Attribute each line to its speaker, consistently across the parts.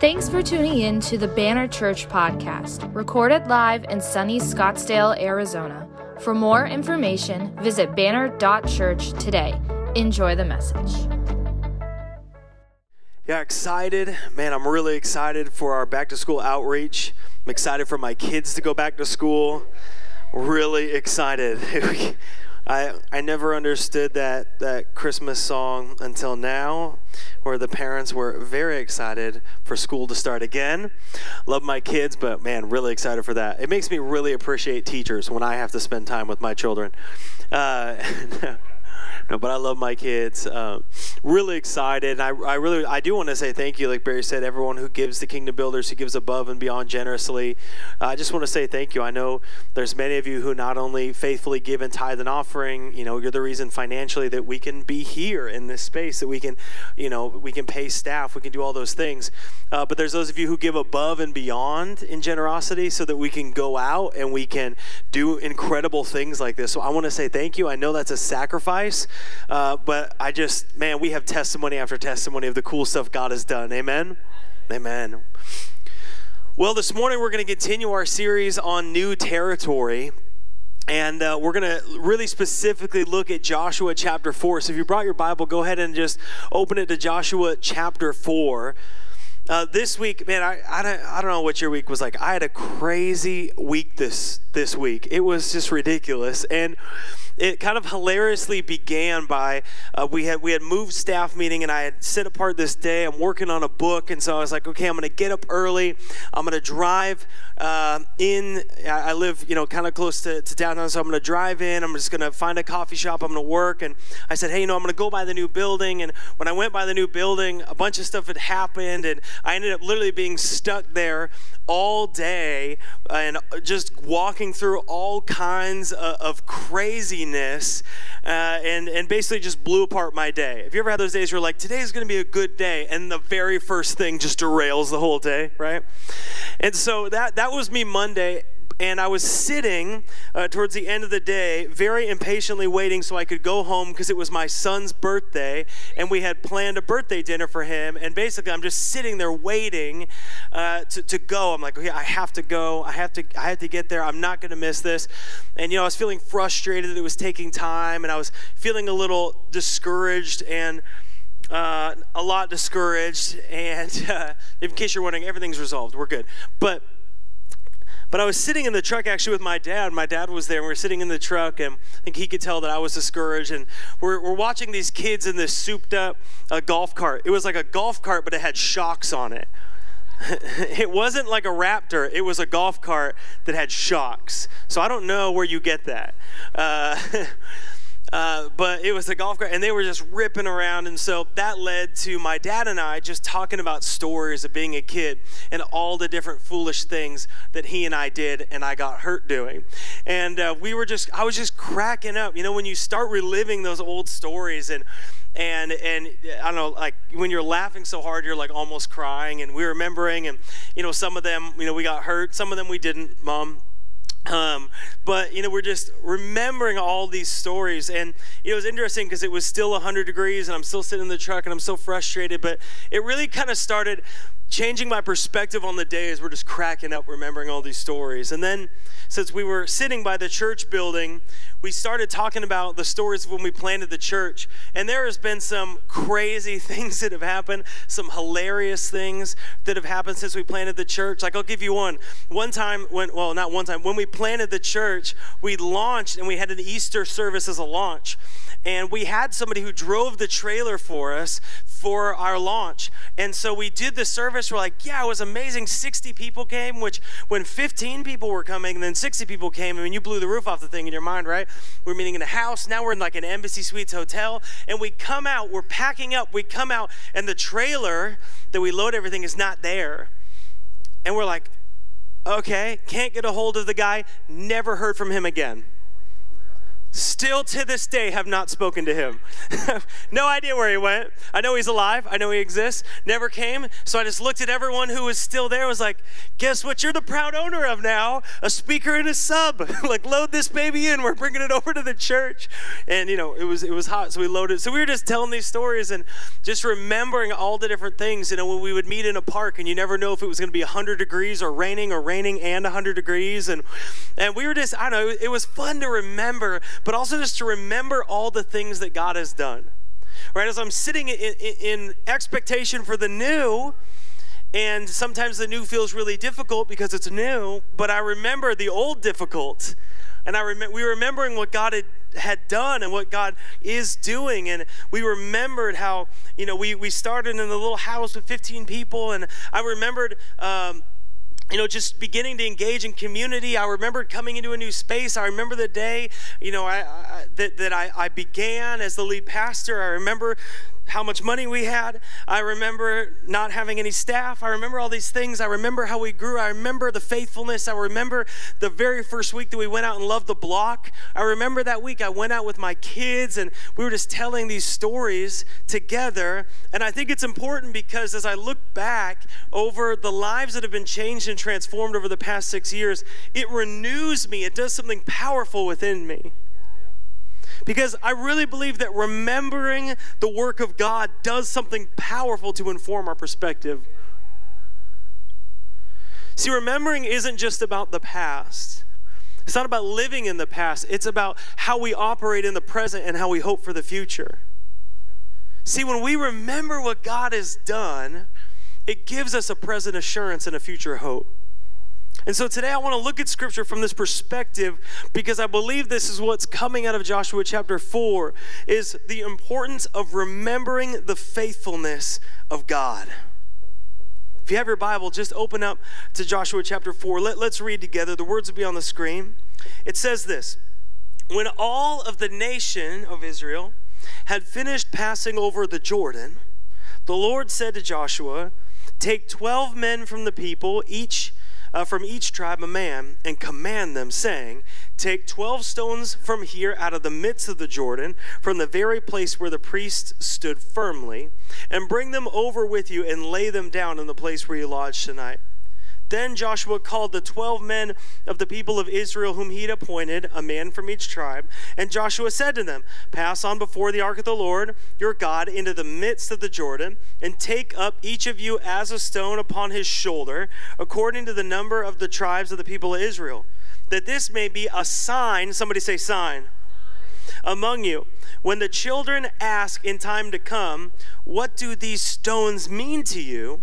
Speaker 1: Thanks for tuning in to the Banner Church podcast, recorded live in sunny Scottsdale, Arizona. For more information, visit banner.church today. Enjoy the message.
Speaker 2: Yeah, excited. Man, I'm really excited for our back to school outreach. I'm excited for my kids to go back to school. Really excited. I, I never understood that, that Christmas song until now, where the parents were very excited for school to start again. Love my kids, but man, really excited for that. It makes me really appreciate teachers when I have to spend time with my children. Uh, no, but I love my kids. Um, really excited. And I, I really, I do want to say thank you, like Barry said, everyone who gives the Kingdom Builders, who gives above and beyond generously. I just want to say thank you. I know there's many of you who not only faithfully give in tithe and offering, you know, you're the reason financially that we can be here in this space, that we can, you know, we can pay staff, we can do all those things. Uh, but there's those of you who give above and beyond in generosity so that we can go out and we can do incredible things like this. So I want to say thank you. I know that's a sacrifice. Uh, but I just, man, we have testimony after testimony of the cool stuff God has done. Amen? Amen. Well, this morning we're going to continue our series on new territory. And uh, we're going to really specifically look at Joshua chapter 4. So if you brought your Bible, go ahead and just open it to Joshua chapter 4. Uh, this week, man, I, I, don't, I don't know what your week was like. I had a crazy week this this week. It was just ridiculous. And it kind of hilariously began by uh, we had we had moved staff meeting and I had set apart this day. I'm working on a book, and so I was like, okay, I'm going to get up early. I'm going to drive uh, in. I, live, you know, kind of close to, to downtown, so I'm going to drive in. I'm just going to find a coffee shop. I'm going to work, and I said, hey, you know, I'm going to go by the new building. And when I went by the new building, a bunch of stuff had happened, and I ended up literally being stuck there all day and just walking through all kinds of, craziness uh, and, and basically just blew apart my day. Have you ever had those days where like, today's going to be a good day, and the very first thing just derails the whole day, right? And so that, that was me Monday and I was sitting uh, towards the end of the day, very impatiently waiting so I could go home because it was my son's birthday, and we had planned a birthday dinner for him. And basically, I'm just sitting there waiting uh, to, to go. I'm like, okay, I have to go. I have to. I have to get there. I'm not going to miss this. And you know, I was feeling frustrated that it was taking time, and I was feeling a little discouraged and. Uh, a lot discouraged, and uh, in case you're wondering, everything's resolved. We're good. But but I was sitting in the truck actually with my dad. My dad was there, and we were sitting in the truck, and I think he could tell that I was discouraged. And we're, we're watching these kids in this souped up uh, golf cart. It was like a golf cart, but it had shocks on it. it wasn't like a Raptor, it was a golf cart that had shocks. So I don't know where you get that. Uh, Uh, but it was a golf cart, and they were just ripping around. And so that led to my dad and I just talking about stories of being a kid and all the different foolish things that he and I did and I got hurt doing. And uh, we were just, I was just cracking up. You know, when you start reliving those old stories and, and and I don't know, like when you're laughing so hard, you're like almost crying. And we're remembering, and you know, some of them, you know, we got hurt, some of them we didn't. Mom, um, but you know, we're just remembering all these stories, and it was interesting because it was still 100 degrees, and I'm still sitting in the truck, and I'm so frustrated. But it really kind of started changing my perspective on the day as we're just cracking up, remembering all these stories. And then, since we were sitting by the church building, we started talking about the stories when we planted the church. And there has been some crazy things that have happened, some hilarious things that have happened since we planted the church. Like, I'll give you one. One time, when, well, not one time, when we planted the church, we launched and we had an Easter service as a launch. And we had somebody who drove the trailer for us for our launch. And so we did the service. We're like, yeah, it was amazing. 60 people came, which when 15 people were coming and then 60 people came, I mean, you blew the roof off the thing in your mind, right? We're meeting in a house. Now we're in like an Embassy Suites hotel. And we come out, we're packing up. We come out, and the trailer that we load everything is not there. And we're like, okay, can't get a hold of the guy. Never heard from him again. Still to this day have not spoken to him. no idea where he went. I know he's alive. I know he exists. Never came. So I just looked at everyone who was still there. Was like, guess what? You're the proud owner of now a speaker and a sub. like, load this baby in. We're bringing it over to the church. And you know, it was it was hot, so we loaded. So we were just telling these stories and just remembering all the different things. You know, when we would meet in a park, and you never know if it was going to be 100 degrees or raining or raining and 100 degrees, and and we were just I don't know. It was fun to remember but also just to remember all the things that God has done. Right? As I'm sitting in, in, expectation for the new, and sometimes the new feels really difficult because it's new, but I remember the old difficult. And I remember we were remembering what God had, had done and what God is doing. And we remembered how, you know, we, we started in the little house with 15 people. And I remembered um, you know, just beginning to engage in community. I remember coming into a new space. I remember the day, you know, I, I, that, that I, I began as the lead pastor. I remember how much money we had. I remember not having any staff. I remember all these things. I remember how we grew. I remember the faithfulness. I remember the very first week that we went out and loved the block. I remember that week I went out with my kids and we were just telling these stories together. And I think it's important because as I look back over the lives that have been changed and transformed over the past six years, it renews me. It does something powerful within me. Because I really believe that remembering the work of God does something powerful to inform our perspective. See, remembering isn't just about the past. It's not about living in the past. It's about how we operate in the present and how we hope for the future. See, when we remember what God has done, it gives us a present assurance and a future hope. And so today I want to look at scripture from this perspective because I believe this is what's coming out of Joshua chapter 4 is the importance of remembering the faithfulness of God. If you have your Bible, just open up to Joshua chapter 4. Let, let's read together. The words will be on the screen. It says this When all of the nation of Israel had finished passing over the Jordan, the Lord said to Joshua, Take 12 men from the people, each uh, from each tribe a man, and command them, saying, Take 12 stones from here out of the midst of the Jordan, from the very place where the priests stood firmly, and bring them over with you and lay them down in the place where you lodge tonight. Then Joshua called the twelve men of the people of Israel whom he had appointed, a man from each tribe. And Joshua said to them, Pass on before the ark of the Lord your God into the midst of the Jordan, and take up each of you as a stone upon his shoulder, according to the number of the tribes of the people of Israel, that this may be a sign. Somebody say, sign. Among you, when the children ask in time to come, What do these stones mean to you?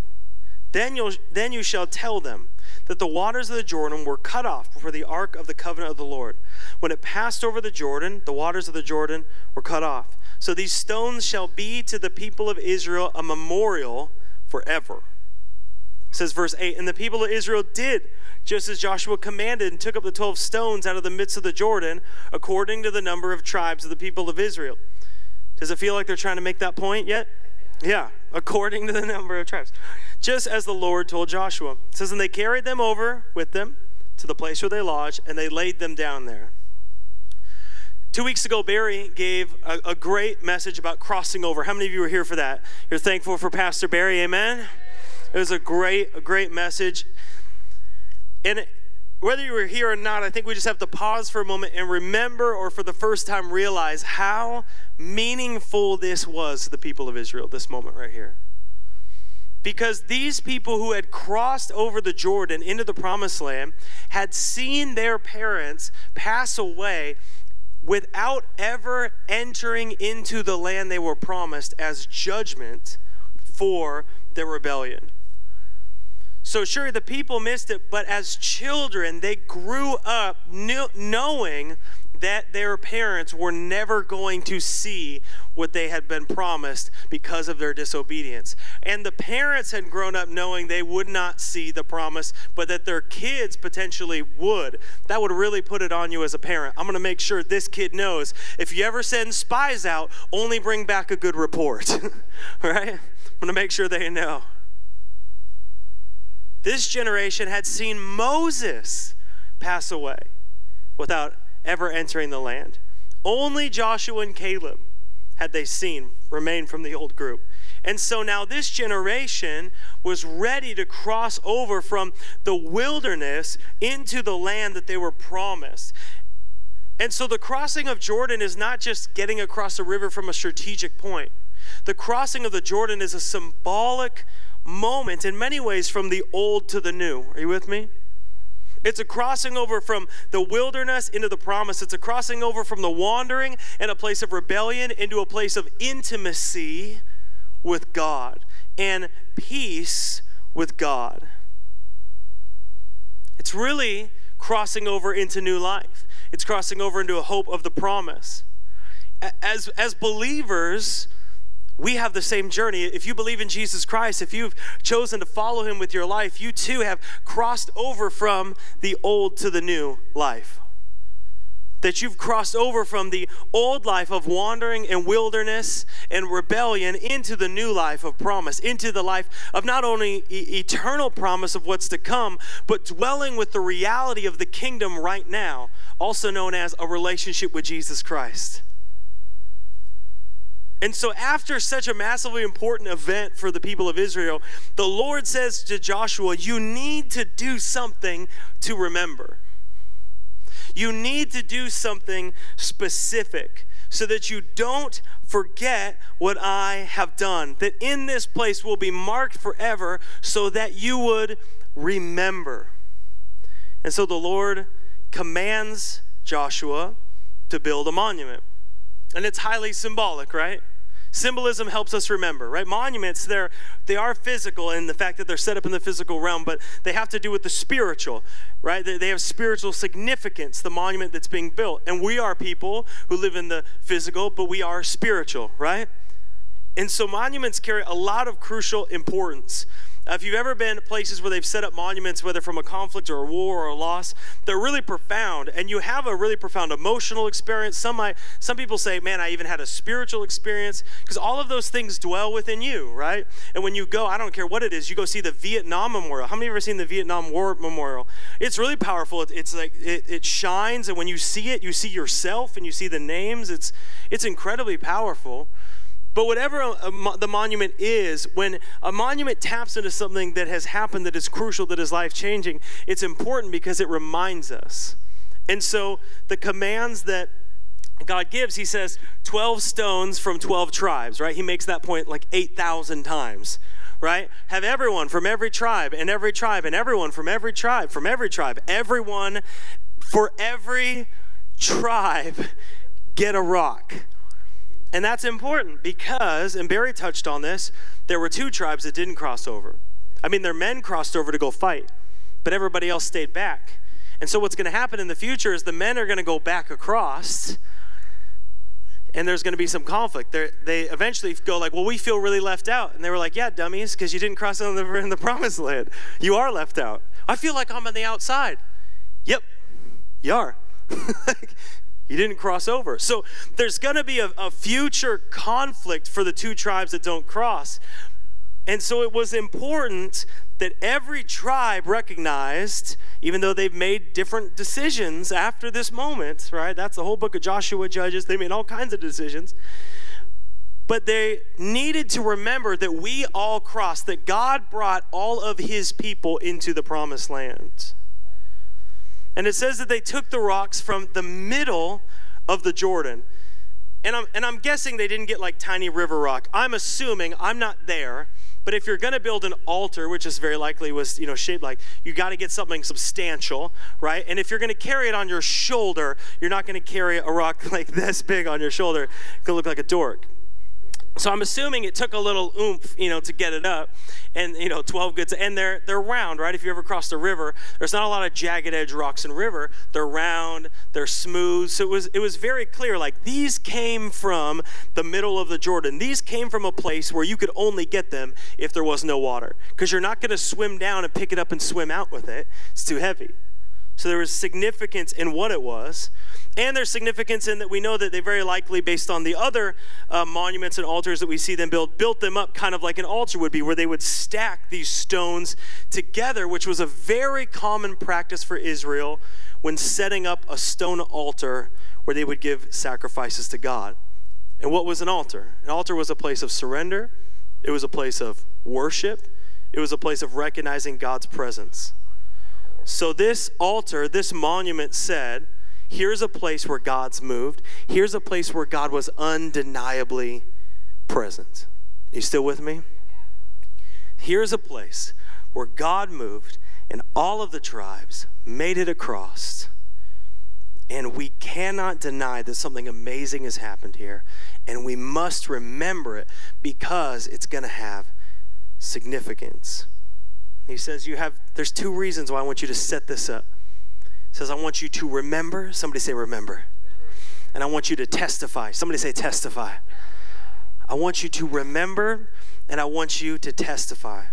Speaker 2: Then, you'll, then you shall tell them that the waters of the Jordan were cut off before the ark of the covenant of the Lord. When it passed over the Jordan, the waters of the Jordan were cut off. So these stones shall be to the people of Israel a memorial forever. It says verse 8 And the people of Israel did just as Joshua commanded and took up the 12 stones out of the midst of the Jordan, according to the number of tribes of the people of Israel. Does it feel like they're trying to make that point yet? Yeah, according to the number of tribes just as the Lord told Joshua. It says, And they carried them over with them to the place where they lodged, and they laid them down there. Two weeks ago, Barry gave a, a, great message about crossing over. How many of you were here for that? You're thankful for Pastor Barry, amen? It was a great, a great message. And it, whether you were here or not, I think we just have to pause for a moment and remember, or for the first time realize, how meaningful this was to the people of Israel, this moment right here because these people who had crossed over the Jordan into the promised land had seen their parents pass away without ever entering into the land they were promised as judgment for their rebellion. So, sure, the people missed it, but as children, they grew up knowing that their parents were never going to see what they had been promised because of their disobedience. And the parents had grown up knowing they would not see the promise, but that their kids potentially would. That would really put it on you as a parent. I'm going to make sure this kid knows if you ever send spies out, only bring back a good report. right? I'm going to make sure they know. This generation had seen Moses pass away without ever entering the land. Only Joshua and Caleb had they seen remain from the old group. And so now this generation was ready to cross over from the wilderness into the land that they were promised. And so the crossing of Jordan is not just getting across a river from a strategic point. The crossing of the Jordan is a symbolic moment in many ways from the old to the new. Are you with me? It's a crossing over from the wilderness into the promise. It's a crossing over from the wandering and a place of rebellion into a place of intimacy with God and peace with God. It's really crossing over into new life. It's crossing over into a hope of the promise. As, as believers, we have the same journey. If you believe in Jesus Christ, if you've chosen to follow him with your life, you too have crossed over from the old to the new life. That you've crossed over from the old life of wandering and wilderness and rebellion into the new life of promise, into the life of not only e- eternal promise of what's to come, but dwelling with the reality of the kingdom right now, also known as a relationship with Jesus Christ. And so, after such a massively important event for the people of Israel, the Lord says to Joshua, You need to do something to remember. You need to do something specific so that you don't forget what I have done. That in this place will be marked forever so that you would remember. And so the Lord commands Joshua to build a monument. And it's highly symbolic, right? Symbolism helps us remember, right? Monuments, they're, they are physical in the fact that they're set up in the physical realm, but they have to do with the spiritual, right? They, they have spiritual significance, the monument that's being built. And we are people who live in the physical, but we are spiritual, right? And so monuments carry a lot of crucial importance. If you've ever been to places where they've set up monuments, whether from a conflict or a war or a loss, they're really profound, and you have a really profound emotional experience. Some might, some people say, "Man, I even had a spiritual experience," because all of those things dwell within you, right? And when you go, I don't care what it is, you go see the Vietnam Memorial. How many of you ever seen the Vietnam War Memorial? It's really powerful. It, it's like it, it shines, and when you see it, you see yourself and you see the names. It's it's incredibly powerful. But whatever a, a, the monument is, when a monument taps into something that has happened that is crucial, that is life changing, it's important because it reminds us. And so the commands that God gives, he says 12 stones from 12 tribes, right? He makes that point like 8,000 times, right? Have everyone from every tribe and every tribe and everyone from every tribe, from every tribe, everyone for every tribe get a rock and that's important because, and Barry touched on this, there were two tribes that didn't cross over. I mean, their men crossed over to go fight, but everybody else stayed back. And so, what's going to happen in the future is the men are going to go back across, and there's going to be some conflict. They're, they eventually go like, "Well, we feel really left out," and they were like, "Yeah, dummies, because you didn't cross over in the promised land. You are left out. I feel like I'm on the outside. Yep, you are. You didn't cross over. So there's going to be a, a, future conflict for the two tribes that don't cross. And so it was important that every tribe recognized, even though they've made different decisions after this moment, right? That's the whole book of Joshua Judges. They made all kinds of decisions. But they needed to remember that we all crossed, that God brought all of his people into the promised land. And it says that they took the rocks from the middle of the Jordan. And I'm, and I'm guessing they didn't get like tiny river rock. I'm assuming, I'm not there, but if you're going to build an altar, which is very likely was, you know, shaped like, you got to get something substantial, right? And if you're going to carry it on your shoulder, you're not going to carry a rock like this big on your shoulder. It could look like a dork. So I'm assuming it took a little oomph, you know, to get it up. And you know, 12 goods, and they're they're round, right? If you ever cross the river, there's not a lot of jagged edge rocks in river. They're round, they're smooth. So it was it was very clear, like these came from the middle of the Jordan. These came from a place where you could only get them if there was no water, because you're not going to swim down and pick it up and swim out with it. It's too heavy. So there was significance in what it was. And there's significance in that we know that they very likely, based on the other uh, monuments and altars that we see them build, built them up kind of like an altar would be, where they would stack these stones together, which was a very common practice for Israel when setting up a stone altar where they would give sacrifices to God. And what was an altar? An altar was a place of surrender, it was a place of worship, it was a place of recognizing God's presence. So, this altar, this monument said, here's a place where God's moved. Here's a place where God was undeniably present. You still with me? Here's a place where God moved and all of the tribes made it across. And we cannot deny that something amazing has happened here. And we must remember it because it's going to have significance. He says, You have, there's two reasons why I want you to set this up. He says, I want you to remember. Somebody say, remember. And I want you to testify. Somebody say, testify. I want you to remember and I want you to testify.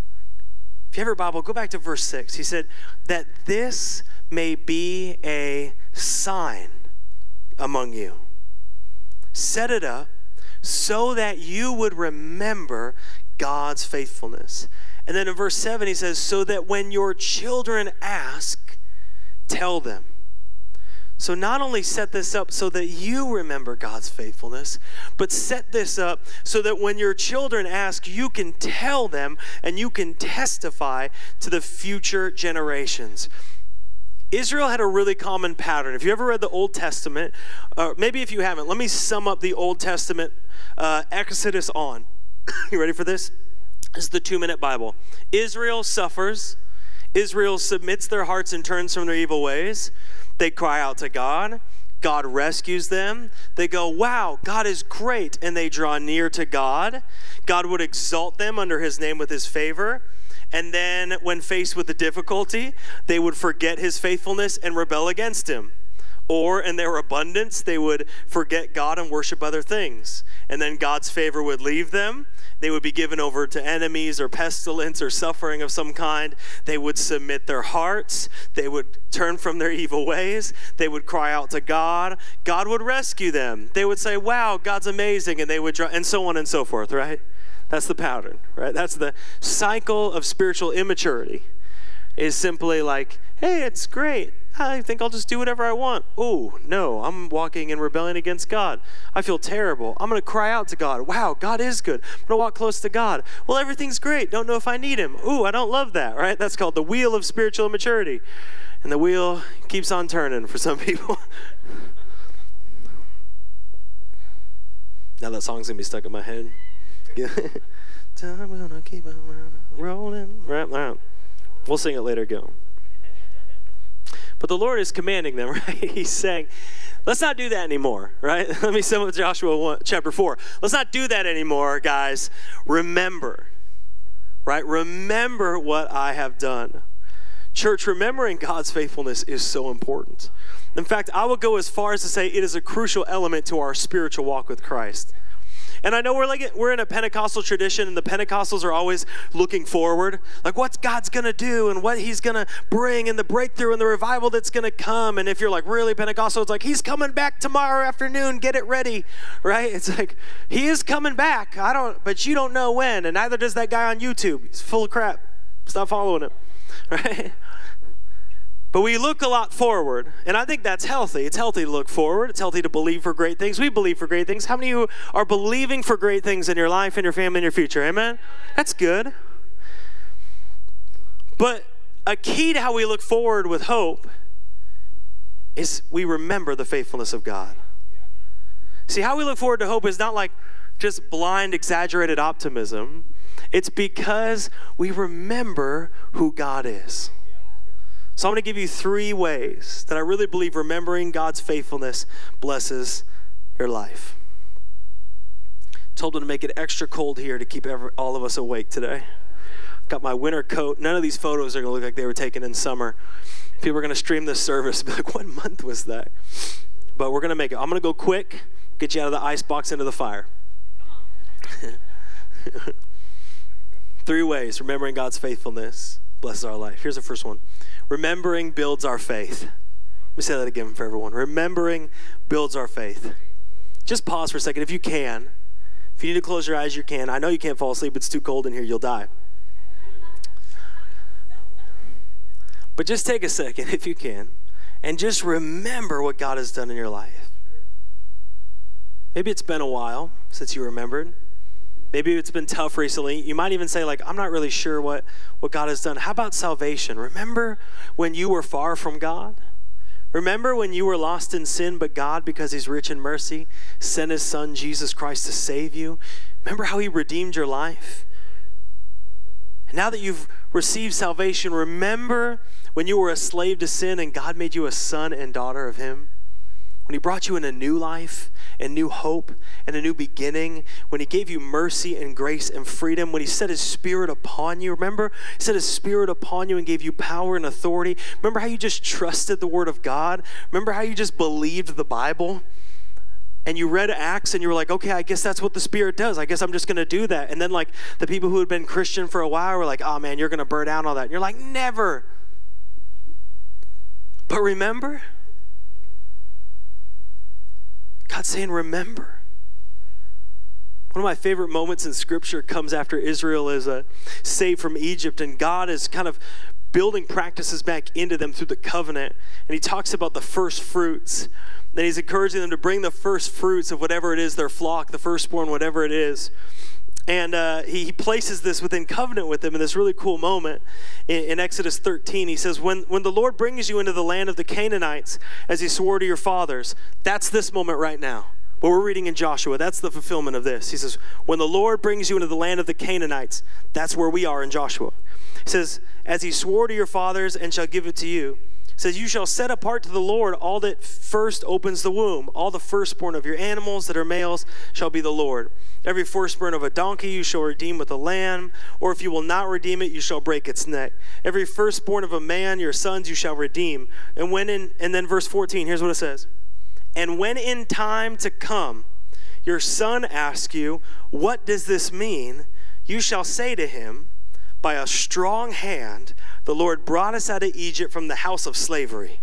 Speaker 2: If you have your Bible, go back to verse 6. He said, That this may be a sign among you. Set it up so that you would remember God's faithfulness. And then in verse 7, he says, So that when your children ask, tell them. So, not only set this up so that you remember God's faithfulness, but set this up so that when your children ask, you can tell them and you can testify to the future generations. Israel had a really common pattern. If you ever read the Old Testament, or maybe if you haven't, let me sum up the Old Testament uh, Exodus on. you ready for this? This is the two minute Bible. Israel suffers. Israel submits their hearts and turns from their evil ways. They cry out to God. God rescues them. They go, Wow, God is great. And they draw near to God. God would exalt them under his name with his favor. And then, when faced with the difficulty, they would forget his faithfulness and rebel against him. Or in their abundance, they would forget God and worship other things. And then God's favor would leave them they would be given over to enemies or pestilence or suffering of some kind. They would submit their hearts. They would turn from their evil ways. They would cry out to God. God would rescue them. They would say, Wow, God's amazing. And they would, draw, and so on and so forth, right? That's the pattern, right? That's the cycle of spiritual immaturity. Is simply like, hey, it's great. I think I'll just do whatever I want. Oh, no, I'm walking in rebellion against God. I feel terrible. I'm going to cry out to God. Wow, God is good. I'm going to walk close to God. Well, everything's great. Don't know if I need Him. Ooh, I don't love that, right? That's called the wheel of spiritual immaturity. And the wheel keeps on turning for some people. now that song's going to be stuck in my head. Time gonna keep on rolling. Right, right. We'll sing it later. Go. But the Lord is commanding them, right? He's saying, let's not do that anymore, right? Let me sum up Joshua 1, chapter 4. Let's not do that anymore, guys. Remember, right? Remember what I have done. Church, remembering God's faithfulness is so important. In fact, I would go as far as to say it is a crucial element to our spiritual walk with Christ. And I know we're like we're in a Pentecostal tradition, and the Pentecostals are always looking forward, like what God's gonna do and what He's gonna bring, and the breakthrough and the revival that's gonna come. And if you're like really Pentecostal, it's like He's coming back tomorrow afternoon. Get it ready, right? It's like He is coming back. I don't, but you don't know when, and neither does that guy on YouTube. He's full of crap. Stop following him, right? But we look a lot forward, and I think that's healthy. It's healthy to look forward. It's healthy to believe for great things. We believe for great things. How many of you are believing for great things in your life, in your family, in your future? Amen? That's good. But a key to how we look forward with hope is we remember the faithfulness of God. See, how we look forward to hope is not like just blind, exaggerated optimism, it's because we remember who God is. So I'm going to give you three ways that I really believe remembering God's faithfulness blesses your life. Told them to make it extra cold here to keep every, all of us awake today. Got my winter coat. None of these photos are going to look like they were taken in summer. People are going to stream this service be like, what month was that? But we're going to make it. I'm going to go quick, get you out of the ice box into the fire. Three ways remembering God's faithfulness blesses our life. Here's the first one remembering builds our faith. Let me say that again for everyone. Remembering builds our faith. Just pause for a second if you can. If you need to close your eyes, you can. I know you can't fall asleep, it's too cold in here, you'll die. But just take a second if you can and just remember what God has done in your life. Maybe it's been a while since you remembered. Maybe it's been tough recently. You might even say, like, I'm not really sure what, what God has done. How about salvation? Remember when you were far from God? Remember when you were lost in sin, but God, because He's rich in mercy, sent His Son, Jesus Christ, to save you? Remember how He redeemed your life? And now that you've received salvation, remember when you were a slave to sin and God made you a son and daughter of Him? When He brought you in a new life and new hope and a new beginning, when He gave you mercy and grace and freedom, when He set His Spirit upon you. Remember? He set His Spirit upon you and gave you power and authority. Remember how you just trusted the Word of God? Remember how you just believed the Bible? and you read Acts and you were like, okay, I guess that's what the Spirit does. I guess I'm just going to do that. And then, like, the people who had been Christian for a while were like, oh man, you're going to burn down all that. And you're like, never. But remember, God's saying, remember. One of my favorite moments in Scripture comes after Israel is uh, saved from Egypt, and God is kind of building practices back into them through the covenant. And He talks about the first fruits. And He's encouraging them to bring the first fruits of whatever it is, their flock, the firstborn, whatever it is. And uh, he, he, places this within covenant with them in this really cool moment in, in, Exodus 13. He says, when, when the Lord brings you into the land of the Canaanites, as he swore to your fathers, that's this moment right now. But we're reading in Joshua, that's the fulfillment of this. He says, When the Lord brings you into the land of the Canaanites, that's where we are in Joshua. He says, As he swore to your fathers and shall give it to you says, You shall set apart to the Lord all that first opens the womb. All the firstborn of your animals that are males shall be the Lord. Every firstborn of a donkey you shall redeem with a lamb, or if you will not redeem it, you shall break its neck. Every firstborn of a man, your sons you shall redeem. And when in, and then verse 14, here's what it says. And when in time to come, your son asks you, What does this mean? You shall say to him, By a strong hand the Lord brought us out of Egypt from the house of slavery.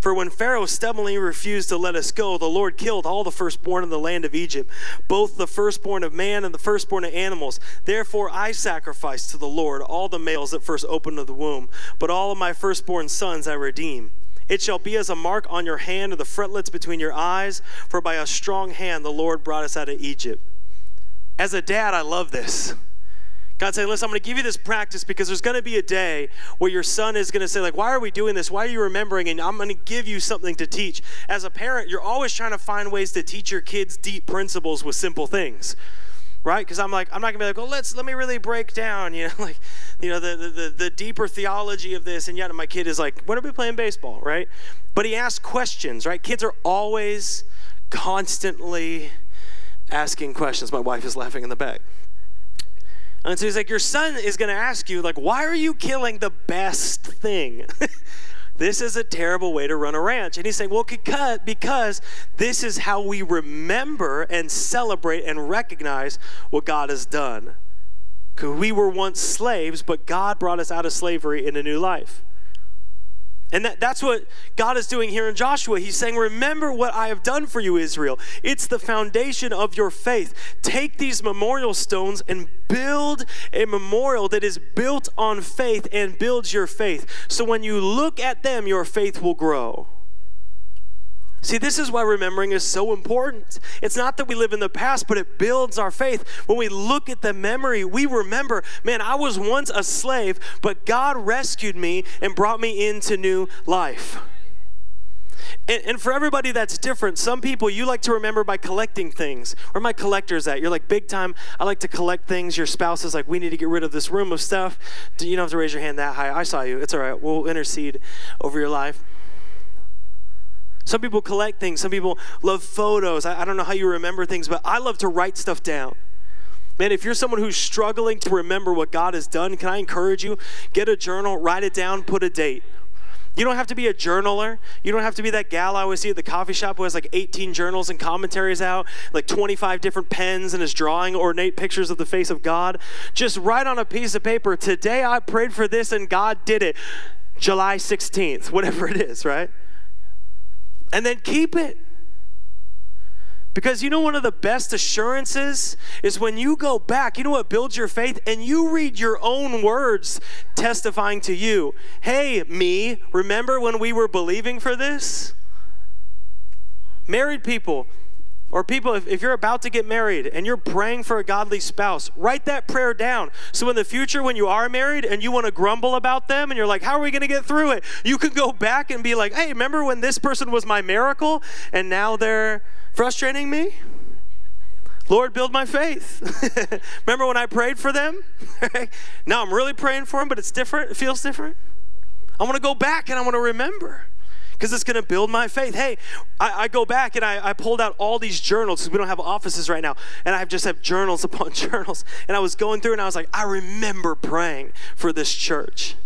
Speaker 2: For when Pharaoh stubbornly refused to let us go, the Lord killed all the firstborn in the land of Egypt, both the firstborn of man and the firstborn of animals. Therefore I sacrifice to the Lord all the males that first opened the womb, but all of my firstborn sons I redeem. It shall be as a mark on your hand or the frontlets between your eyes, for by a strong hand the Lord brought us out of Egypt. As a dad, I love this. God saying, listen, I'm going to give you this practice because there's going to be a day where your son is going to say, like, why are we doing this? Why are you remembering? And I'm going to give you something to teach. As a parent, you're always trying to find ways to teach your kids deep principles with simple things right? Because I'm like, I'm not gonna be like, oh, let's let me really break down, you know, like, you know, the, the the deeper theology of this. And yet my kid is like, when are we playing baseball, right? But he asks questions, right? Kids are always constantly asking questions. My wife is laughing in the back. And so he's like, Your son is going to ask you, like, why are you killing the best thing? this is a terrible way to run a ranch. And he's saying, Well, because this is how we remember and celebrate and recognize what God has done. Because we were once slaves, but God brought us out of slavery in a new life. And that, that's what God is doing here in Joshua. He's saying, Remember what I have done for you, Israel. It's the foundation of your faith. Take these memorial stones and build a memorial that is built on faith and builds your faith. So when you look at them, your faith will grow. See, this is why remembering is so important. It's not that we live in the past, but it builds our faith. When we look at the memory, we remember, man, I was once a slave, but God rescued me and brought me into new life. And, and, for everybody that's different, some people you like to remember by collecting things. Where my collectors at? You're like, big time, I like to collect things. Your spouse is like, we need to get rid of this room of stuff. You don't have to raise your hand that high. I saw you. It's all right. We'll intercede over your life. Some people collect things. Some people love photos. I, I, don't know how you remember things, but I love to write stuff down. Man, if you're someone who's struggling to remember what God has done, can I encourage you? Get a journal, write it down, put a date. You don't have to be a journaler. You don't have to be that gal I always see at the coffee shop who has like 18 journals and commentaries out, like 25 different pens and is drawing ornate pictures of the face of God. Just write on a piece of paper, today I prayed for this and God did it. July 16th, whatever it is, right? And then keep it. Because you know, one of the best assurances is when you go back, you know what builds your faith? And you read your own words testifying to you. Hey, me, remember when we were believing for this? Married people, or people, if, if, you're about to get married and you're praying for a godly spouse, write that prayer down. So in the future, when you are married and you want to grumble about them and you're like, how are we going to get through it? You can go back and be like, hey, remember when this person was my miracle and now they're frustrating me? Lord, build my faith. Remember when I prayed for them? now I'm really praying for them, but it's different. It feels different. I want to go back and I want to remember because it's going to build my faith. Hey, I, I go back and I, I, pulled out all these journals because we don't have offices right now. And I just have journals upon journals. And I was going through and I was like, I remember praying for this church.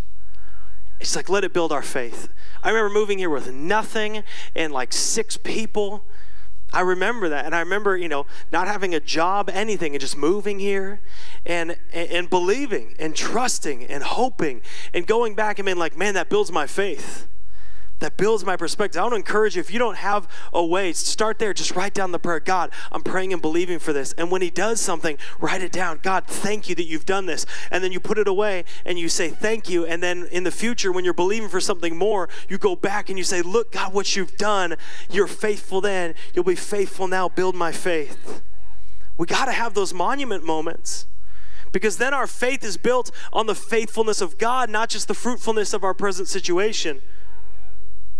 Speaker 2: It's like, let it build our faith. I remember moving here with nothing and like six people I remember that. And I remember, you know, not having a job, anything, and just moving here and, and, and believing and trusting and hoping and going back and being like, man, that builds my faith that builds my perspective. I want to encourage you if you don't have a way, start there. Just write down the prayer God, I'm praying and believing for this. And when He does something, write it down. God, thank you that you've done this. And then you put it away and you say thank you. And then in the future, when you're believing for something more, you go back and you say, Look, God, what you've done. You're faithful then. You'll be faithful now. Build my faith. We got to have those monument moments because then our faith is built on the faithfulness of God, not just the fruitfulness of our present situation.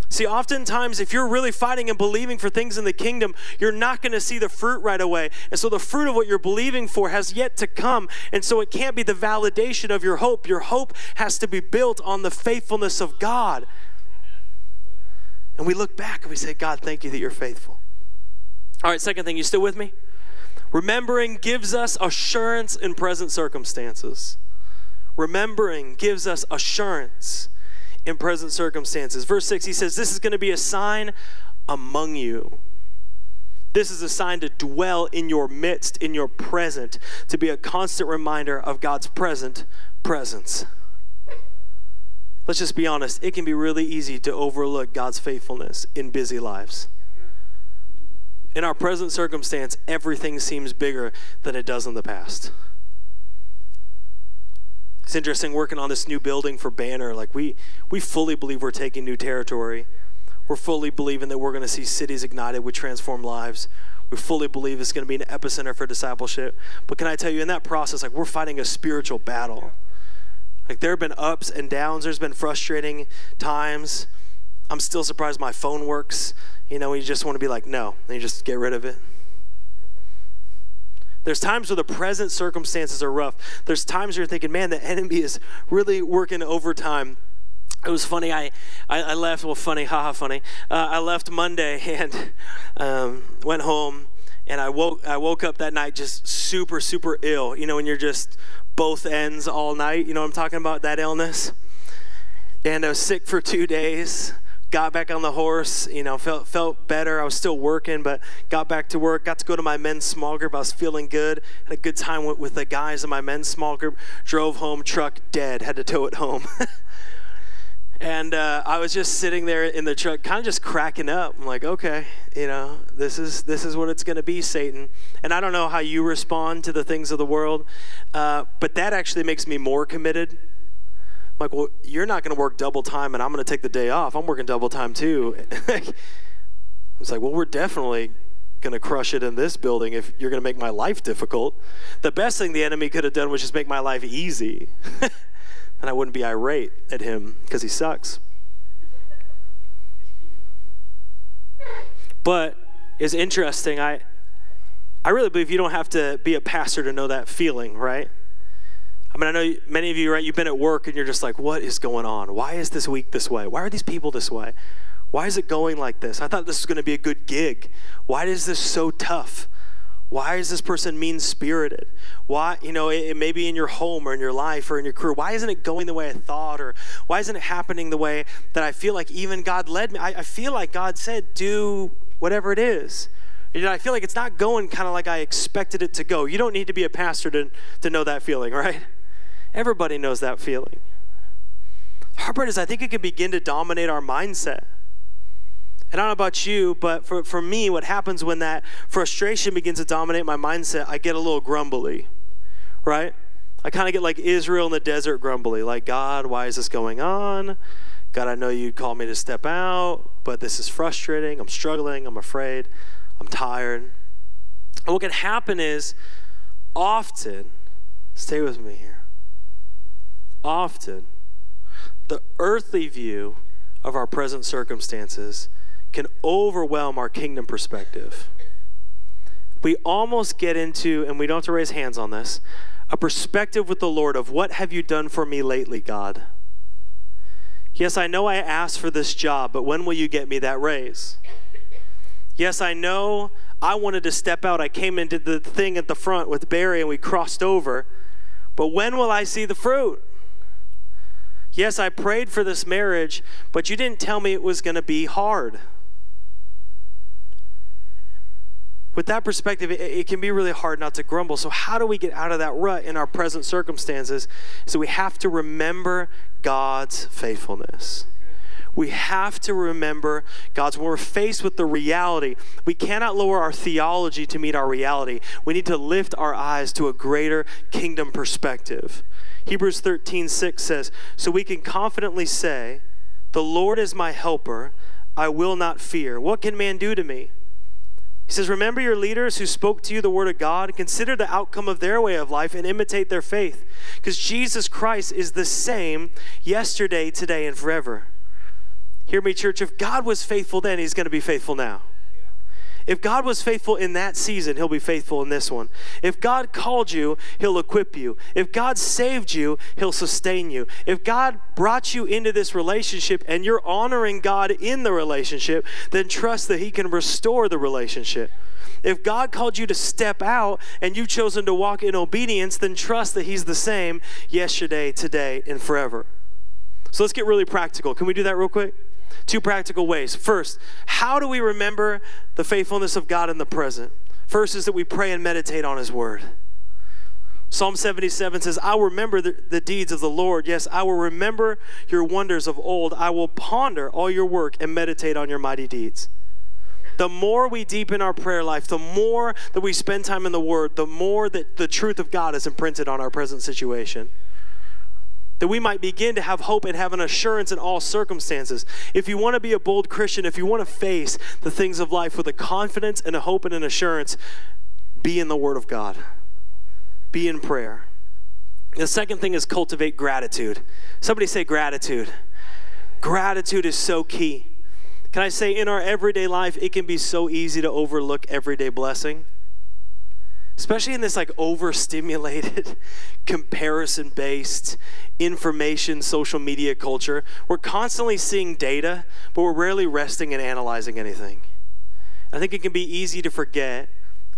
Speaker 2: See, oftentimes, if you're really fighting and believing for things in the kingdom, you're not going to see the fruit right away. And so, the fruit of what you're believing for has yet to come. And so, it can't be the validation of your hope. Your hope has to be built on the faithfulness of God. And we look back and we say, God, thank you that you're faithful. All right, second thing, you still with me? Remembering gives us assurance in present circumstances. Remembering gives us assurance in present circumstances. Verse 6, he says, This is going to be a sign among you. This is a sign to dwell in your midst, in your present, to be a constant reminder of God's present presence. Let's just be honest, it can be really easy to overlook God's faithfulness in busy lives. In our present circumstance, everything seems bigger than it does in the past. It's interesting working on this new building for Banner. Like we we fully believe we're taking new territory. We're fully believing that we're going to see cities ignited with transformed lives. We fully believe it's going to be an epicenter for discipleship. But can I tell you, in that process, like we're fighting a spiritual battle. Like there have been ups and downs. There's been frustrating times. I'm still surprised my phone works. You know, you just want to be like, no, and you just get rid of it. There's times where the present circumstances are rough. There's times you're thinking, man, the enemy is really working overtime. It was funny. I, I, I left. Well, funny, haha, funny. Uh, I left Monday and um, went home, and I woke. I woke up that night just super, super ill. You know, when you're just both ends all night. You know what I'm talking about? That illness. And I was sick for two days got back on the horse, you know, felt felt better. I was still working, but got back to work. Got to go to my men's small group. I was feeling good. Had a good time with, with the guys in my men's small group. Drove home, truck dead. Had to tow it home. and uh, I was just sitting there in the truck, kind of just cracking up. I'm like, okay, you know, this is this is what it's going to be, Satan. And I don't know how you respond to the things of the world, uh, but that actually makes me more committed I'm like, well, you're not going to work double time and I'm going to take the day off. I'm working double time too. it's like, well, we're definitely going to crush it in this building if you're going to make my life difficult. The best thing the enemy could have done was just make my life easy. and I wouldn't be irate at him because he sucks. But it's interesting. I, I really believe you don't have to be a pastor to know that feeling, right? I mean, I know many of you, right? You've been at work and you're just like, what is going on? Why is this week this way? Why are these people this way? Why is it going like this? I thought this was going to be a good gig. Why is this so tough? Why is this person mean spirited? Why, you know, it, it may be in your home or in your life or in your career. Why isn't it going the way I thought? Or why isn't it happening the way that I feel like even God led me? I, I feel like God said, do whatever it is. You know, I feel like it's not going kind of like I expected it to go. You don't need to be a pastor to, to know that feeling, right? Everybody knows that feeling. Heartburn is, I think it can begin to dominate our mindset. And I don't know about you, but for, for me, what happens when that frustration begins to dominate my mindset, I get a little grumbly, right? I kind of get like Israel in the desert grumbly, like, God, why is this going on? God, I know you'd call me to step out, but this is frustrating. I'm struggling. I'm afraid. I'm tired. And what can happen is often, stay with me here, often, the earthly view of our present circumstances can overwhelm our kingdom perspective. We almost get into, and we don't have to raise hands on this, a perspective with the Lord of what have you done for me lately, God? Yes, I know I asked for this job, but when will you get me that raise? Yes, I know I wanted to step out. I came into the thing at the front with Barry and we crossed over, but when will I see the fruit? Yes, I prayed for this marriage, but you didn't tell me it was going to be hard. with that perspective, it, it, can be really hard not to grumble. So, how do we get out of that rut in our present circumstances? So, we have to remember God's faithfulness. We have to remember God's. When we're faced with the reality, we cannot lower our theology to meet our reality. We need to lift our eyes to a greater kingdom perspective. Hebrews 13, 6 says, So we can confidently say, The Lord is my helper. I will not fear. What can man do to me? He says, Remember your leaders who spoke to you the word of God. Consider the outcome of their way of life and imitate their faith. Because Jesus Christ is the same yesterday, today, and forever. Hear me, church. If God was faithful then, he's going to be faithful now. If God was faithful in that season, He'll be faithful in this one. If God called you, He'll equip you. If God saved you, He'll sustain you. If God brought you into this relationship and you're honoring God in the relationship, then trust that He can restore the relationship. If God called you to step out and you've chosen to walk in obedience, then trust that He's the same yesterday, today, and forever. So let's get really practical. Can we do that real quick? Two practical ways. First, how do we remember the faithfulness of God in the present? First is that we pray and meditate on His Word. Psalm 77 says, I will remember the, the, deeds of the Lord. Yes, I will remember your wonders of old. I will ponder all your work and meditate on your mighty deeds. The more we deepen our prayer life, the more that we spend time in the Word, the more that the truth of God is imprinted on our present situation that we might begin to have hope and have an assurance in all circumstances. If you want to be a bold Christian, if you want to face the things of life with a confidence and a hope and an assurance, be in the Word of God, be in prayer. The second thing is cultivate gratitude. Somebody say gratitude. Gratitude is so key. Can I say, in our everyday life, it can be so easy to overlook everyday blessing especially in this like overstimulated, comparison based information social media culture. We're constantly seeing data, but we're rarely resting and analyzing anything. I think it can be easy to forget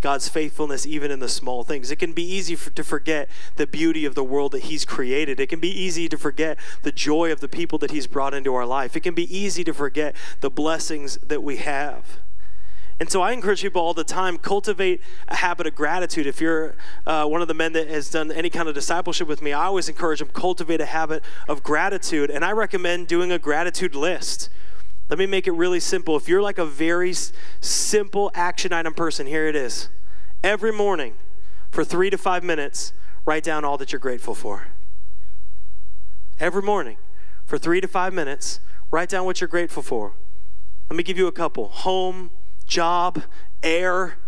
Speaker 2: God's faithfulness even in the small things. It can be easy for, to forget the beauty of the world that He's created. It can be easy to forget the joy of the people that He's brought into our life. It can be easy to forget the blessings that we have. And so I encourage people all the time cultivate a habit of gratitude. If you're uh, one of the men that has done any kind of discipleship with me, I always encourage them cultivate a habit of gratitude. And I recommend doing a gratitude list. Let me make it really simple. If you're like a very simple action item person, here it is. Every morning, for three to five minutes, write down all that you're grateful for. Every morning, for three to five minutes, write down what you're grateful for. Let me give you a couple home, job, air,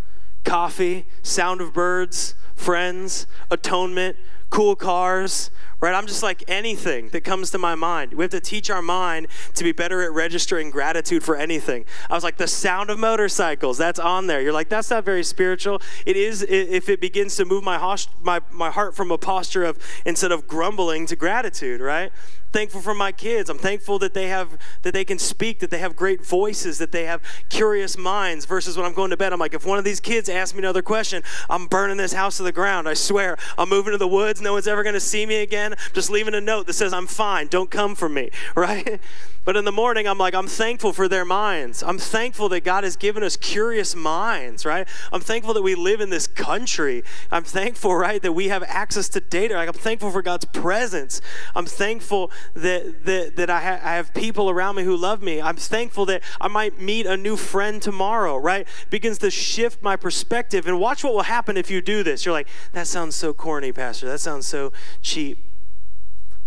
Speaker 2: coffee, sound of birds, friends, atonement, cool cars, right? I'm just like anything that comes to my mind. We have to teach our mind to be better at registering gratitude for anything. I was like, the sound of motorcycles, that's on there. You're like, that's not very spiritual. It is if it begins to move my, my, my heart from a posture of instead of grumbling to gratitude, right? Thankful for my kids. I'm thankful that they have that they can speak, that they have great voices, that they have curious minds. Versus when I'm going to bed, I'm like, if one of these kids asks me another question, I'm burning this house to the ground. I swear. I'm moving to the woods. No one's ever going to see me again. Just leaving a note that says I'm fine. Don't come for me. Right? But in the morning, I'm like, I'm thankful for their minds. I'm thankful that God has given us curious minds, right? I'm thankful that we live in this country. I'm thankful, right, that we have access to data. Like, I'm thankful for God's presence. I'm thankful that, that, that I, ha- I have people around me who love me. I'm thankful that I might meet a new friend tomorrow, right? Begins to shift my perspective. And watch what will happen if you do this. You're like, that sounds so corny, Pastor. That sounds so cheap.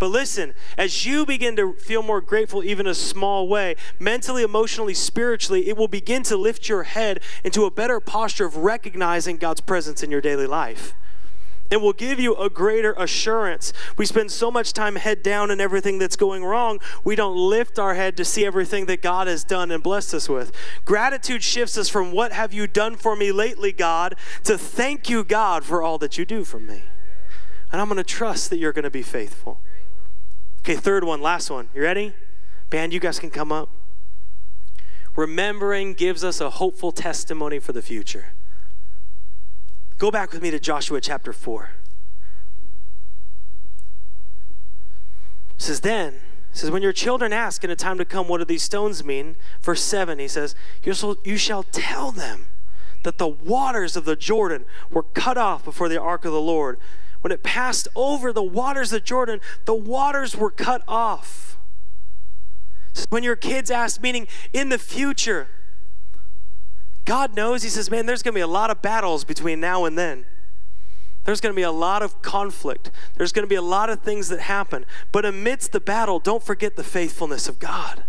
Speaker 2: But listen, as you begin to feel more grateful, even a small way, mentally, emotionally, spiritually, it will begin to lift your head into a better posture of recognizing God's presence in your daily life. It will give you a greater assurance. We spend so much time head down in everything that's going wrong, we don't lift our head to see everything that God has done and blessed us with. Gratitude shifts us from what have you done for me lately, God, to thank you, God, for all that you do for me. And I'm going to trust that you're going to be faithful. Okay, third one, last one. You ready? Band, you guys can come up. Remembering gives us a hopeful testimony for the future. Go back with me to Joshua chapter 4. It says, Then, it says, when your children ask in a time to come, what do these stones mean? Verse 7, he says, You shall tell them that the waters of the Jordan were cut off before the ark of the Lord when it passed over the waters of Jordan, the waters were cut off. When your kids ask, meaning in the future, God knows, He says, man, there's going to be a lot of battles between now and then. There's going to be a lot of conflict. There's going to be a lot of things that happen. But amidst the battle, don't forget the faithfulness of God.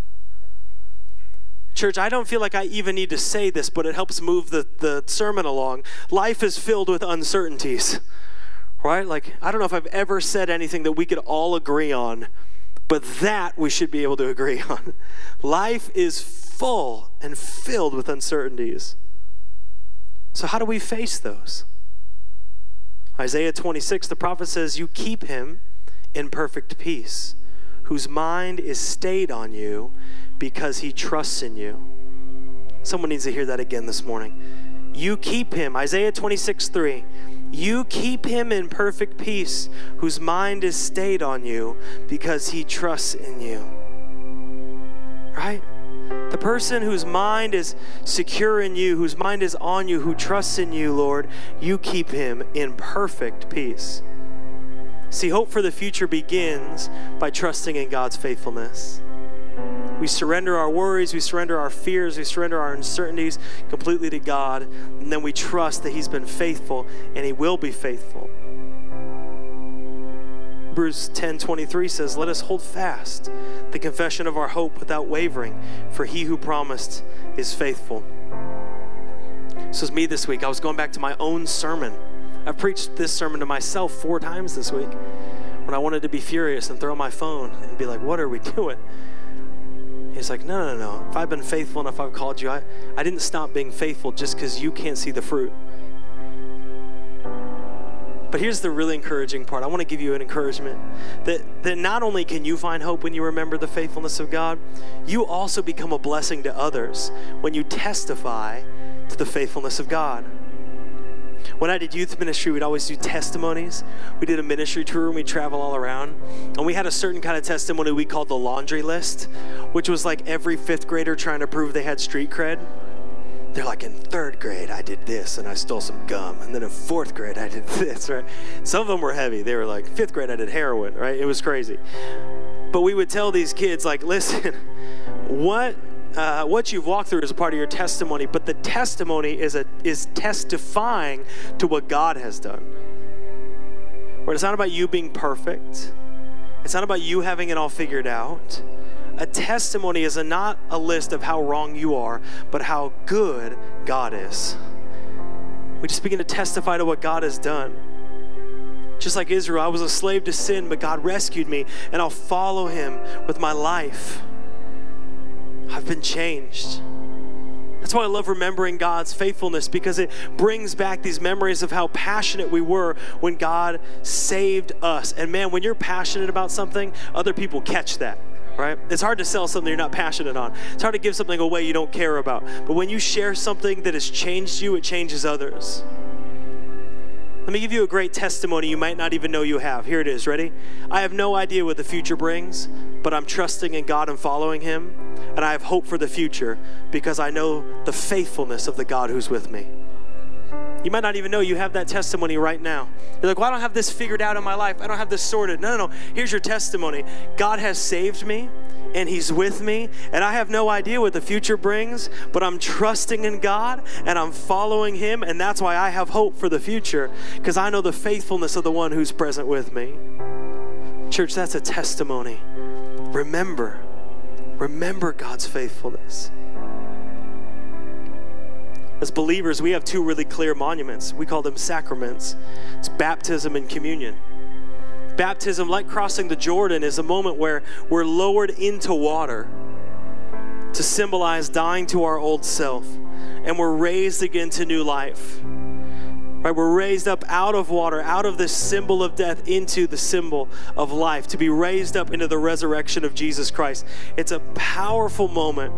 Speaker 2: Church, I don't feel like I even need to say this, but it helps move the, the sermon along. Life is filled with uncertainties right? Like, I don't know if I've ever said anything that we could all agree on, but that we should be able to agree on. Life is full and filled with uncertainties. So, how do we face those? Isaiah 26, the prophet says, You keep him in perfect peace, whose mind is stayed on you because he trusts in you. Someone needs to hear that again this morning. You keep him, Isaiah 26, 3 you keep him in perfect peace, whose mind is stayed on you because he trusts in you. Right? The person whose mind is secure in you, whose mind is on you, who trusts in you, Lord, you keep him in perfect peace. See, hope for the future begins by trusting in God's faithfulness. We surrender our worries, we surrender our fears, we surrender our uncertainties completely to God, and then we trust that He's been faithful and He will be faithful. Hebrews 10:23 says, "Let us hold fast the confession of our hope without wavering, for he who promised is faithful." This was me this week. I was going back to my own sermon. I've preached this sermon to myself four times this week when I wanted to be furious and throw my phone and be like, "What are we doing?" He's like, no, no, no. If I've been faithful enough, I've called you. I, I didn't stop being faithful just because you can't see the fruit. But here's the really encouraging part. I want to give you an encouragement that, that not only can you find hope when you remember the faithfulness of God, you also become a blessing to others when you testify to the faithfulness of God. When I did youth ministry, we'd always do testimonies. We did a ministry tour and we'd travel all around. And we had a certain kind of testimony we called the laundry list, which was like every fifth grader trying to prove they had street cred. They're like, in third grade, I did this and I stole some gum. And then in fourth grade, I did this, right? Some of them were heavy. They were like, fifth grade, I did heroin, right? It was crazy. But we would tell these kids, like, listen, what uh, what you've walked through is a part of your testimony, but the testimony is a is testifying to what God has done. Where it's not about you being perfect. It's not about you having it all figured out. A testimony is a, not a list of how wrong you are, but how good God is. We just begin to testify to what God has done. Just like Israel, I was a slave to sin, but God rescued me, and I'll follow him with my life. I've been changed. That's why I love remembering God's faithfulness because it brings back these memories of how passionate we were when God saved us. And man, when you're passionate about something, other people catch that right? It's hard to sell something you're not passionate on. It's hard to give something away you don't care about. But when you share something that has changed you, it changes others. Let me give you a great testimony you might not even know you have. Here it is. Ready? I have no idea what the future brings, but I'm trusting in God and following Him. And I have hope for the future because I know the faithfulness of the God who's with me. You might not even know you have that testimony right now. You're like, well, I don't have this figured out in my life. I don't have this sorted. No, no, no. Here's your testimony God has saved me and He's with me, and I have no idea what the future brings, but I'm trusting in God and I'm following Him, and that's why I have hope for the future because I know the faithfulness of the one who's present with me. Church, that's a testimony. Remember, remember God's faithfulness. As believers, we have two really clear monuments. We call them sacraments it's baptism and communion. Baptism, like crossing the Jordan, is a moment where we're lowered into water to symbolize dying to our old self and we're raised again to new life. Right, we're raised up out of water, out of this symbol of death into the symbol of life, to be raised up into the resurrection of Jesus Christ. It's a powerful moment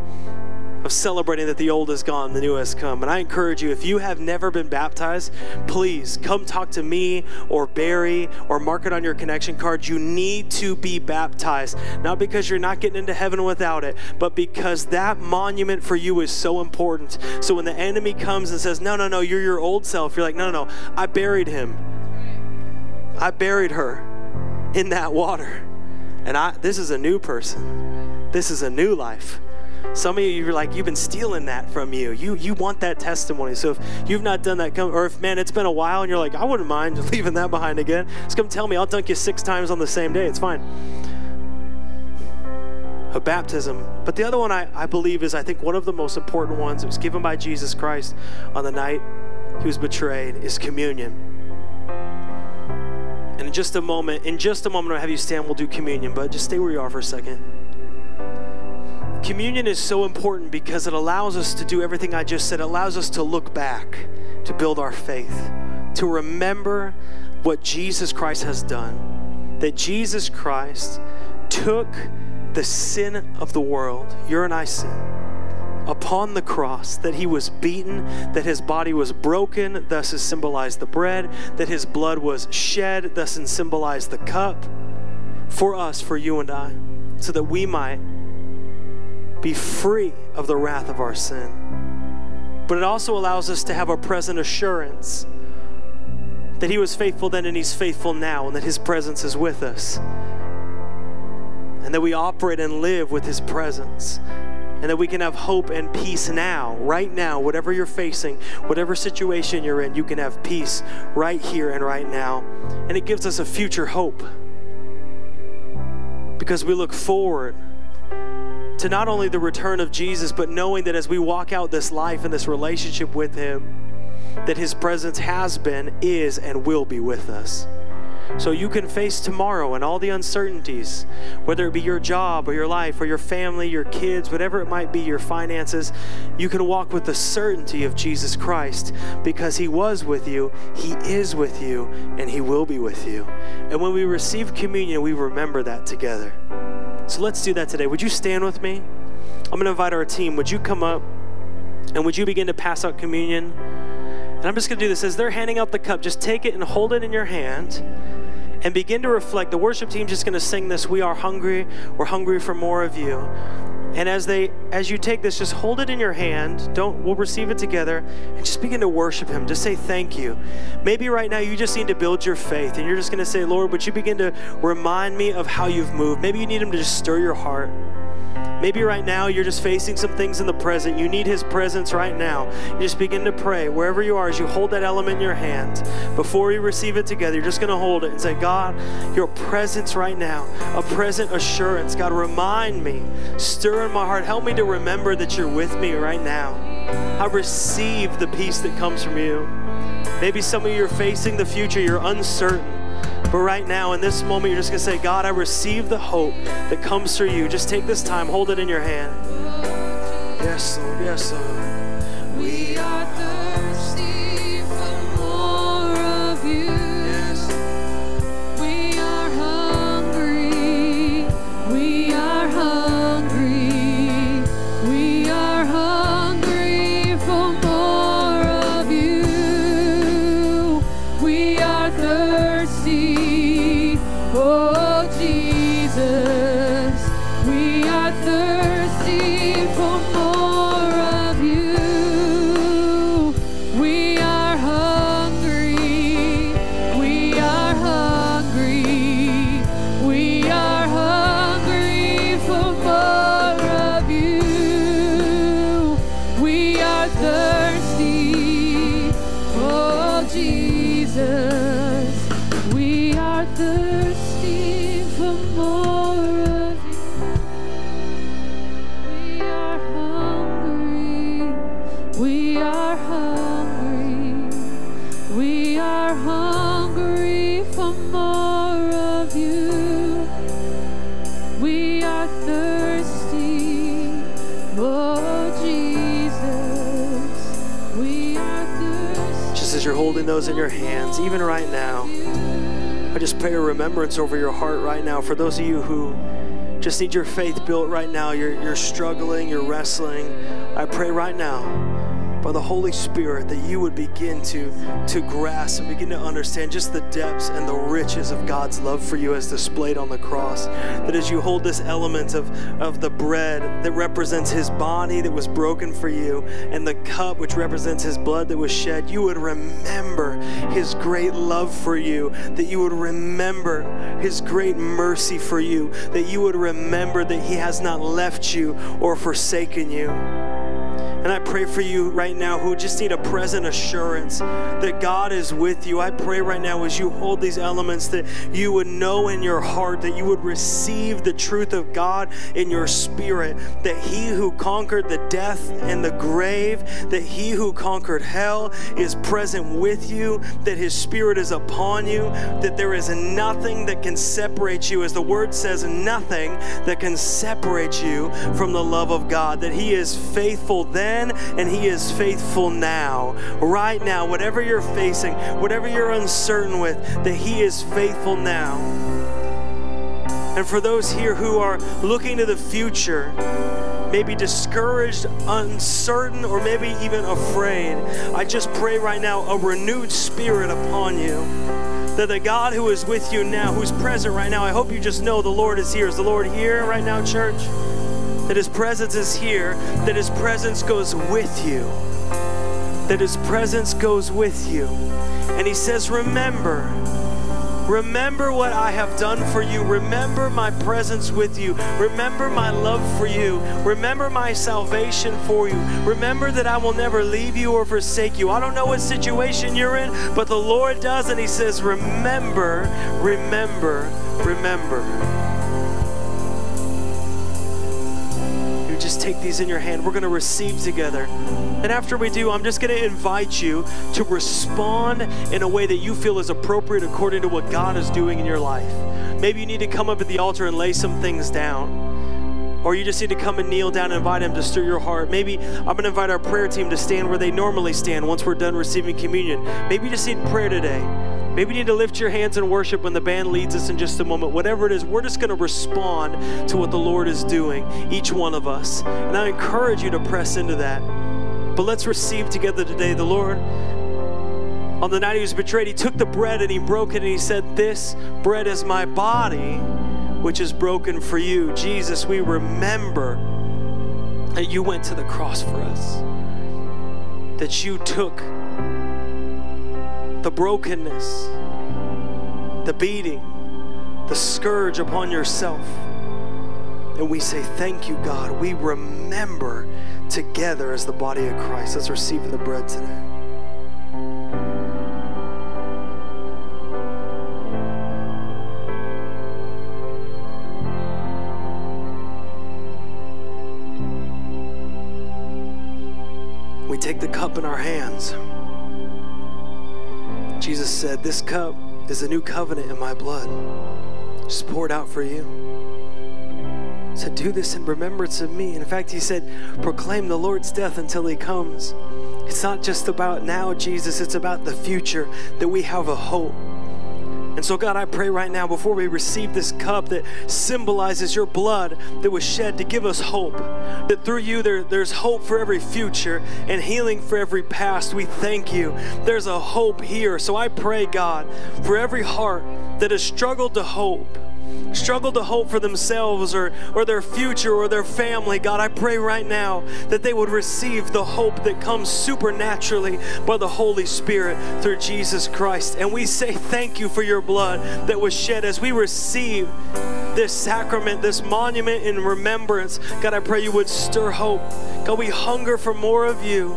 Speaker 2: of celebrating that the old is gone, the new has come. And I encourage you, if you have never been baptized, please come talk to me or Barry or mark it on your connection card. You need to be baptized, not because you're not getting into heaven without it, but because that monument for you is so important. So when the enemy comes and says, No, no, no, you're your old self, you're like, No, no, no, I buried him. I buried her in that water. And I this is a new person. This is a new life. Some of you, you're like, you've been stealing that from you. You you want that testimony. So if you've not done that, come, or if, man, it's been a while and you're like, I wouldn't mind leaving that behind again, just come tell me. I'll dunk you six times on the same day. It's fine. A baptism. But the other one I, I believe is, I think, one of the most important ones. It was given by Jesus Christ on the night he was betrayed, is communion. And in just a moment, in just a moment, I'll have you stand. We'll do communion, but just stay where you are for a second. Communion is so important because it allows us to do everything I just said. It allows us to look back, to build our faith, to remember what Jesus Christ has done. That Jesus Christ took the sin of the world, your and I sin, upon the cross, that he was beaten, that his body was broken, thus is symbolized the bread, that his blood was shed, thus is symbolized the cup, for us, for you and I, so that we might be free of the wrath of our sin. But it also allows us to have a present assurance that He was faithful then and He's faithful now, and that His presence is with us. And that we operate and live with His presence. And that we can have hope and peace now, right now, whatever you're facing, whatever situation you're in, you can have peace right here and right now. And it gives us a future hope because we look forward to not only the return of Jesus, but knowing that as we walk out this life and this relationship with Him, that His presence has been, is, and will be with us. So you can face tomorrow and all the uncertainties, whether it be your job or your life or your family, your kids, whatever it might be, your finances. You can walk with the certainty of Jesus Christ because He was with you, He is with you, and He will be with you. And when we receive communion, we remember that together. So let's do that today. Would you stand with me? I'm going to invite our team. Would you come up and would you begin to pass out communion? And I'm just going to do this as they're handing out the cup. Just take it and hold it in your hand and begin to reflect. The worship team's just going to sing this We are hungry. We're hungry for more of you. And as they as you take this, just hold it in your hand. Don't we'll receive it together and just begin to worship him. Just say thank you. Maybe right now you just need to build your faith and you're just gonna say, Lord, would you begin to remind me of how you've moved? Maybe you need him to just stir your heart. Maybe right now you're just facing some things in the present. You need His presence right now. You just begin to pray wherever you are as you hold that element in your hand. Before you receive it together, you're just going to hold it and say, God, your presence right now, a present assurance. God, remind me, stir in my heart. Help me to remember that you're with me right now. I receive the peace that comes from you. Maybe some of you are facing the future, you're uncertain. But right now, in this moment, you're just going to say, God, I receive the hope that comes through you. Just take this time, hold it in your hand. Yes, Lord. Yes, Lord. those your hands, even right now. I just pray a remembrance over your heart right now for those of you who just need your faith built right now. You're, you're struggling, you're wrestling. I pray right now by the Holy Spirit that you would begin to, to grasp and begin to understand just the depths and the riches of God's love for you as displayed on the cross. That as you hold this element of, of the bread that represents his body that was broken for you, and the cup which represents his blood that was shed, you would remember his great love for you, that you would remember his great mercy for you, that you would remember that he has not left you or forsaken you. And I pray for you right now who just need a present assurance that God is with you. I pray right now as you hold these elements that you would know in your heart, that you would receive the truth of God in your spirit, that He who conquered the death and the grave, that He who conquered hell is present with you, that His Spirit is upon you, that there is nothing that can separate you, as the Word says, nothing that can separate you from the love of God, that He is faithful then then and He is faithful now. Right now, whatever you're facing, whatever you're uncertain with, that He is faithful now. And for those here who are looking to the future, maybe discouraged, uncertain, or maybe even afraid, I just pray right now a renewed spirit upon you. That the God who is with you now, who's present right now, I hope you just know the Lord is here. Is the Lord here right now, church? That His presence is here, that His presence goes with you, that His presence goes with you. And He says, Remember, remember what I have done for you. Remember my presence with you. Remember my love for you. Remember my salvation for you. Remember that I will never leave you or forsake you. I don't know what situation you're in, but the Lord does, and He says, Remember, remember, remember. Take these in your hand. We're going to receive together. And after we do, I'm just going to invite you to respond in a way that you feel is appropriate according to what God is doing in your life. Maybe you need to come up at the altar and lay some things down. Or you just need to come and kneel down and invite Him to stir your heart. Maybe I'm going to invite our prayer team to stand where they normally stand once we're done receiving communion. Maybe you just need prayer today. Maybe you need to lift your hands in worship when the band leads us in just a moment. Whatever it is, we're just going to respond to what the Lord is doing, each one of us. And I encourage you to press into that. But let's receive together today the Lord. On the night he was betrayed, he took the bread and he broke it and he said, This bread is my body, which is broken for you. Jesus, we remember that you went to the cross for us, that you took the brokenness, the beating, the scourge upon yourself. And we say, Thank you, God. We remember together as the body of Christ. Let's receive the bread today. We take the cup in our hands. Jesus said, This cup is a new covenant in my blood, just poured out for you. He said, Do this in remembrance of me. In fact, he said, Proclaim the Lord's death until he comes. It's not just about now, Jesus, it's about the future that we have a hope. And so, God, I pray right now before we receive this cup that symbolizes your blood that was shed to give us hope, that through you there, there's hope for every future and healing for every past. We thank you. There's a hope here. So I pray, God, for every heart that has struggled to hope struggle to hope for themselves or, or their future or their family, God, I pray right now that they would receive the hope that comes supernaturally by the Holy Spirit through Jesus Christ. And we say thank you for your blood that was shed as we receive this sacrament, this monument in remembrance. God, I pray you would stir hope. God, we hunger for more of you.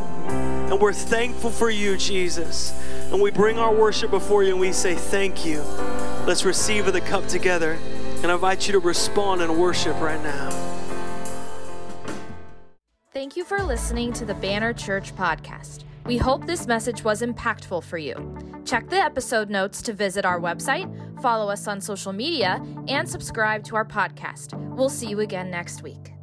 Speaker 2: And we're thankful for you, Jesus. And we bring our worship before you and we say thank you. Let's receive of the cup together. And I invite you to respond and worship right now.
Speaker 1: Thank you for listening to the Banner Church podcast. We hope this message was impactful for you. Check the episode notes to visit our website, follow us on social media, and subscribe to our podcast. We'll see you again next week.